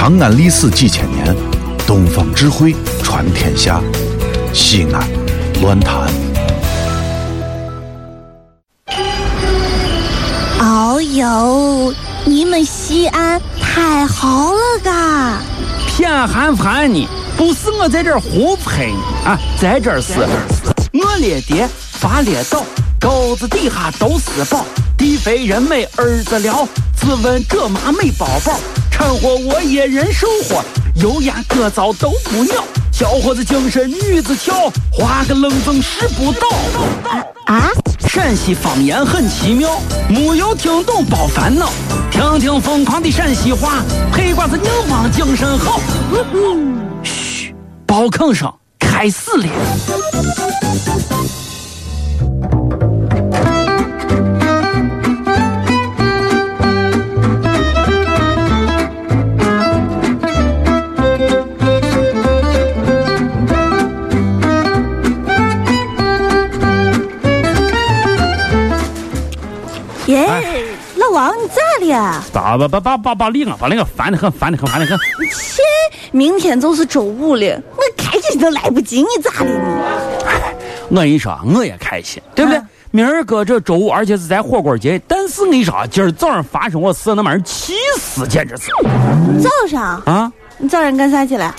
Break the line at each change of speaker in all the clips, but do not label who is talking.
长安历史几千年，东方智慧传天下。西安，乱谈。
哦呦，你们西安太好了嘎！
偏寒寒你，不是我在这儿胡喷你啊，在这儿是，我列爹发列倒，沟子底下都是宝，地肥人美儿子了，自问这妈没宝宝，掺和我也人生活，油盐各糟都不尿。小伙子精神女子俏，画个愣风使不倒。
啊！
陕西方言很奇妙，没有听懂别烦恼，听听疯狂的陕西话，黑瓜子硬邦精神好。嘘，包坑声开始了。
了？
把把把把把把领啊，把那个烦的很，烦的很，烦的很。
切，明天就是周五了，我开心都来不及，你咋的你？
哎，我跟你说，我也开心，对不对？明儿个这周五，而且是在火锅节。但是我跟你说，今儿早上发生我事，那把人气死，简直是。
早上
啊？
你早上干啥去了？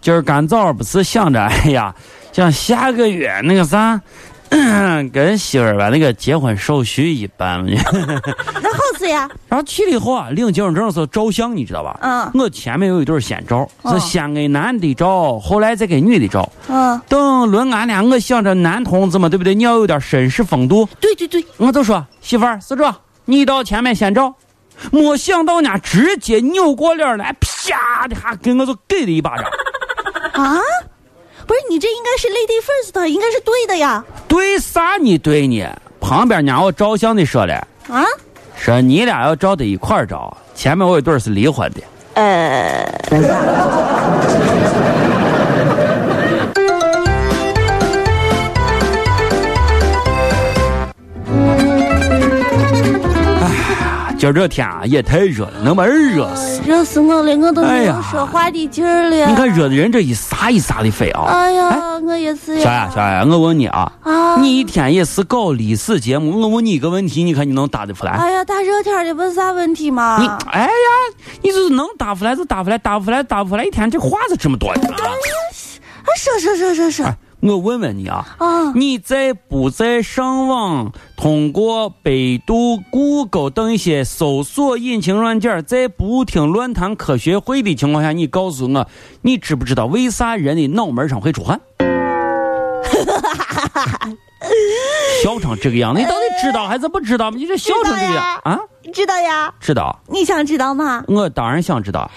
今儿干早不是想着，哎呀，想下个月那个啥。跟媳妇儿把那个结婚手续一办了，
那好事呀。
然后去了以后啊，领结婚证的时候照相，你知道吧？嗯。我前面有一对先照，是先给男的照，后来再给女的照。嗯。等轮俺俩，我想着男同志嘛，对不对？你要有点绅士风度。
对对对。
我就说媳妇儿是这，你到前面先照。没想到呢，直接扭过脸来，啪的哈给我就给了一巴掌。
啊？不是你这应该是 lady first，应该是对的呀。
对啥你对呢？旁边伢我照相的说了啊，说你俩要照在一块儿照，前面我一对是离婚的。呃。这天啊也太热了，能把人热死。
热死我了，我都没有说话的劲儿了。
你看热的人这一撒一撒的飞啊！
哎呀，我也是呀。
小雅，小雅，我问你啊，啊你一天也是搞历史节目，我问你一个问题，你看你能答得出来？
哎呀，大热天的问啥问题嘛？
你哎呀，你就是能答出来就答出来，答不出来答不出来，一天这话咋这么多呢？啊，
说说说说说。
我问问你啊，你在不在上网通过百度、谷歌等一些搜索引擎软件，在不听乱谈科学会的情况下，你告诉我，你知不知道为啥人的脑门上会出汗？笑成这个样子，你到底知道还是不知道？你这笑成这个样啊？
知道呀？
知道？
你想知道吗？
我当然想知道。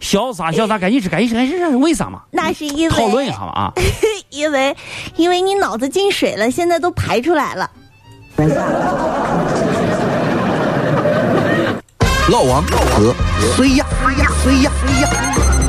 潇洒潇洒？赶紧吃，赶紧吃，赶紧吃！为啥嘛？
那是因为
讨论一下嘛啊！
因为因为你脑子进水了，现在都排出来了。
老王老何谁呀？谁呀？谁呀？谁呀？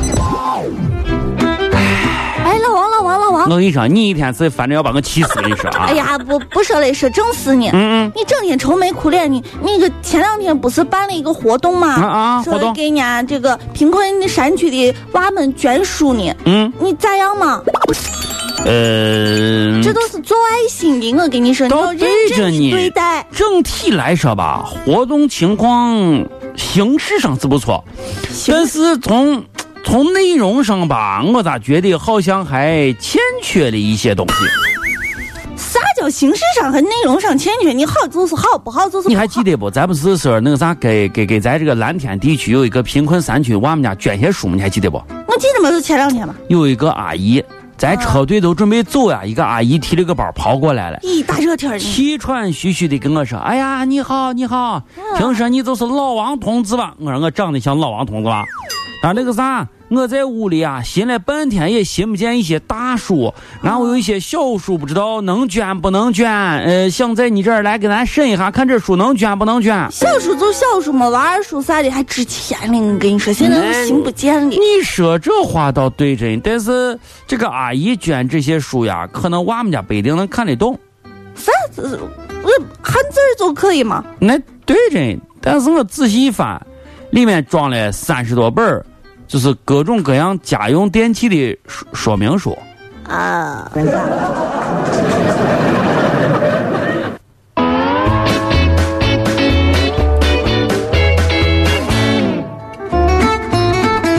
我跟你说，你一天是反正要把我气死！跟你说啊！
哎呀，不不说了，说正事呢。嗯嗯。你整天愁眉苦脸的，那个前两天不是办了一个活动吗？啊啊！
活动
给人家这个贫困山区的娃们捐书呢。嗯。你咋样嘛？呃。这都是做爱心的，我跟你说，你要认真对待。
整体来说吧，活动情况形式上是不错，但是从。从内容上吧，我咋觉得好像还欠缺了一些东西。
啥叫形式上和内容上欠缺？你好就是好，不好就是。
你还记得不？咱不是说那个啥，给给给咱这个蓝天地区有一个贫困山区娃们家捐些书吗？你还记得不？
我记得嘛，就前两天嘛。
有一个阿姨，咱车队都准备走呀，一个阿姨提了个包跑过来了。
咦，大热天的，
气喘吁吁的跟我说：“哎呀，你好，你好，听说你就是老王同志吧？”我说：“我长得像老王同志吧？”他那个啥，我在屋里啊，寻了半天也寻不见一些大书，然后有一些小书，不知道能捐不能捐。呃，想在你这儿来给咱审一下，看这书能捐不能捐。
小书就小书嘛，娃儿书啥的还值钱呢。我跟你说，现在都寻不见了。
你说这话倒对着，但是这个阿姨捐这些书呀，可能娃们家不一定能看得懂。
啥子？我汉字就可以吗？
那对着，但是我仔细一翻。里面装了三十多本儿，就是各种各样家用电器的说说明书。
啊，
哎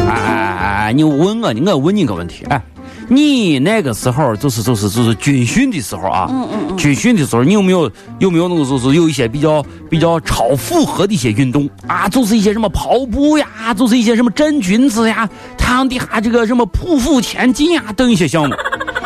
哎哎哎，你问我，我问你个问题，哎，你那个时候就是就是就是军训的时候啊，
嗯嗯嗯，
军训的时候，你有没有有没有那个就是有一些比较比较超负荷的一些运动啊？就是一些什么跑步呀，就是一些什么真君子呀，太阳底下这个什么匍匐前进呀等一些项目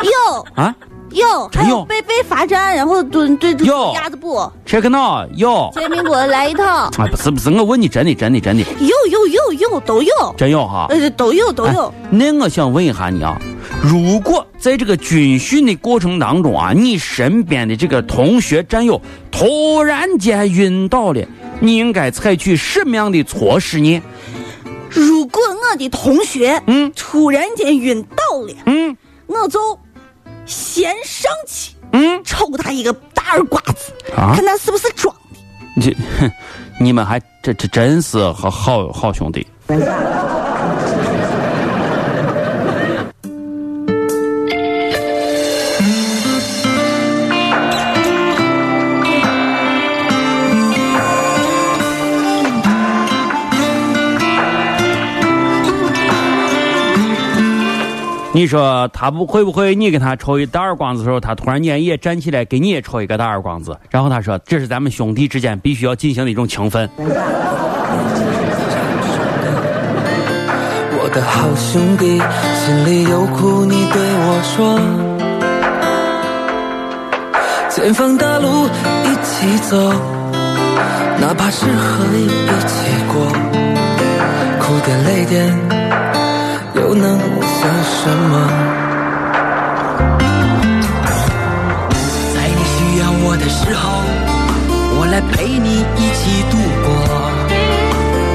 有
啊
有，还有背背罚站，然后蹲蹲
蹲
鸭子步
，？check now 有。
煎饼果子来一套，
啊，不是不是，我问你真的真的真的
有有有有都有，
真有哈？
呃都有都有
哎。那我想问一下你啊，如果在这个军训的过程当中啊，你身边的这个同学战友突然间晕倒了，你应该采取什么样的措施呢？
如果我的同学
嗯
突然间晕倒了，
嗯
我就先上去
嗯
抽他一个大耳刮子，
啊
看他是不是装的。
你，哼 你们还这这真是好好好兄弟。你说他不会不会？你给他抽一大耳光子的时候，他突然间也站起来给你也抽一个大耳光子，然后他说：“这是咱们兄弟之间必须要进行的一种情分。
我的好兄弟，心里有苦你对我说，前方大路一起走，哪怕是河一起过，苦点累点又能算什么？在你需要我的时候，我来陪你一起度过。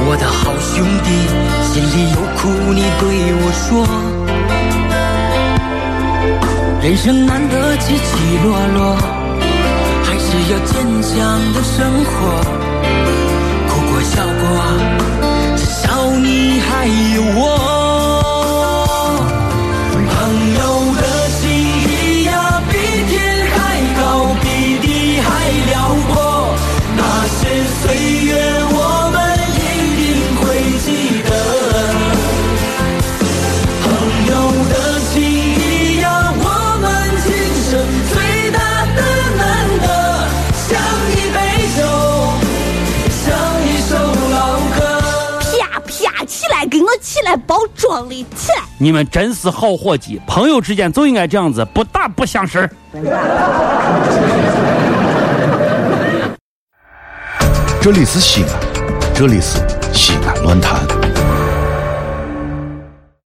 我的好兄弟，心里有苦你对我说。人生难得起起落落，还是要坚强的生活。哭过笑过，至少你还
装里起来。
你们真是好伙计，朋友之间就应该这样子，不打不相识。
这里是西安，这里是西安论坛。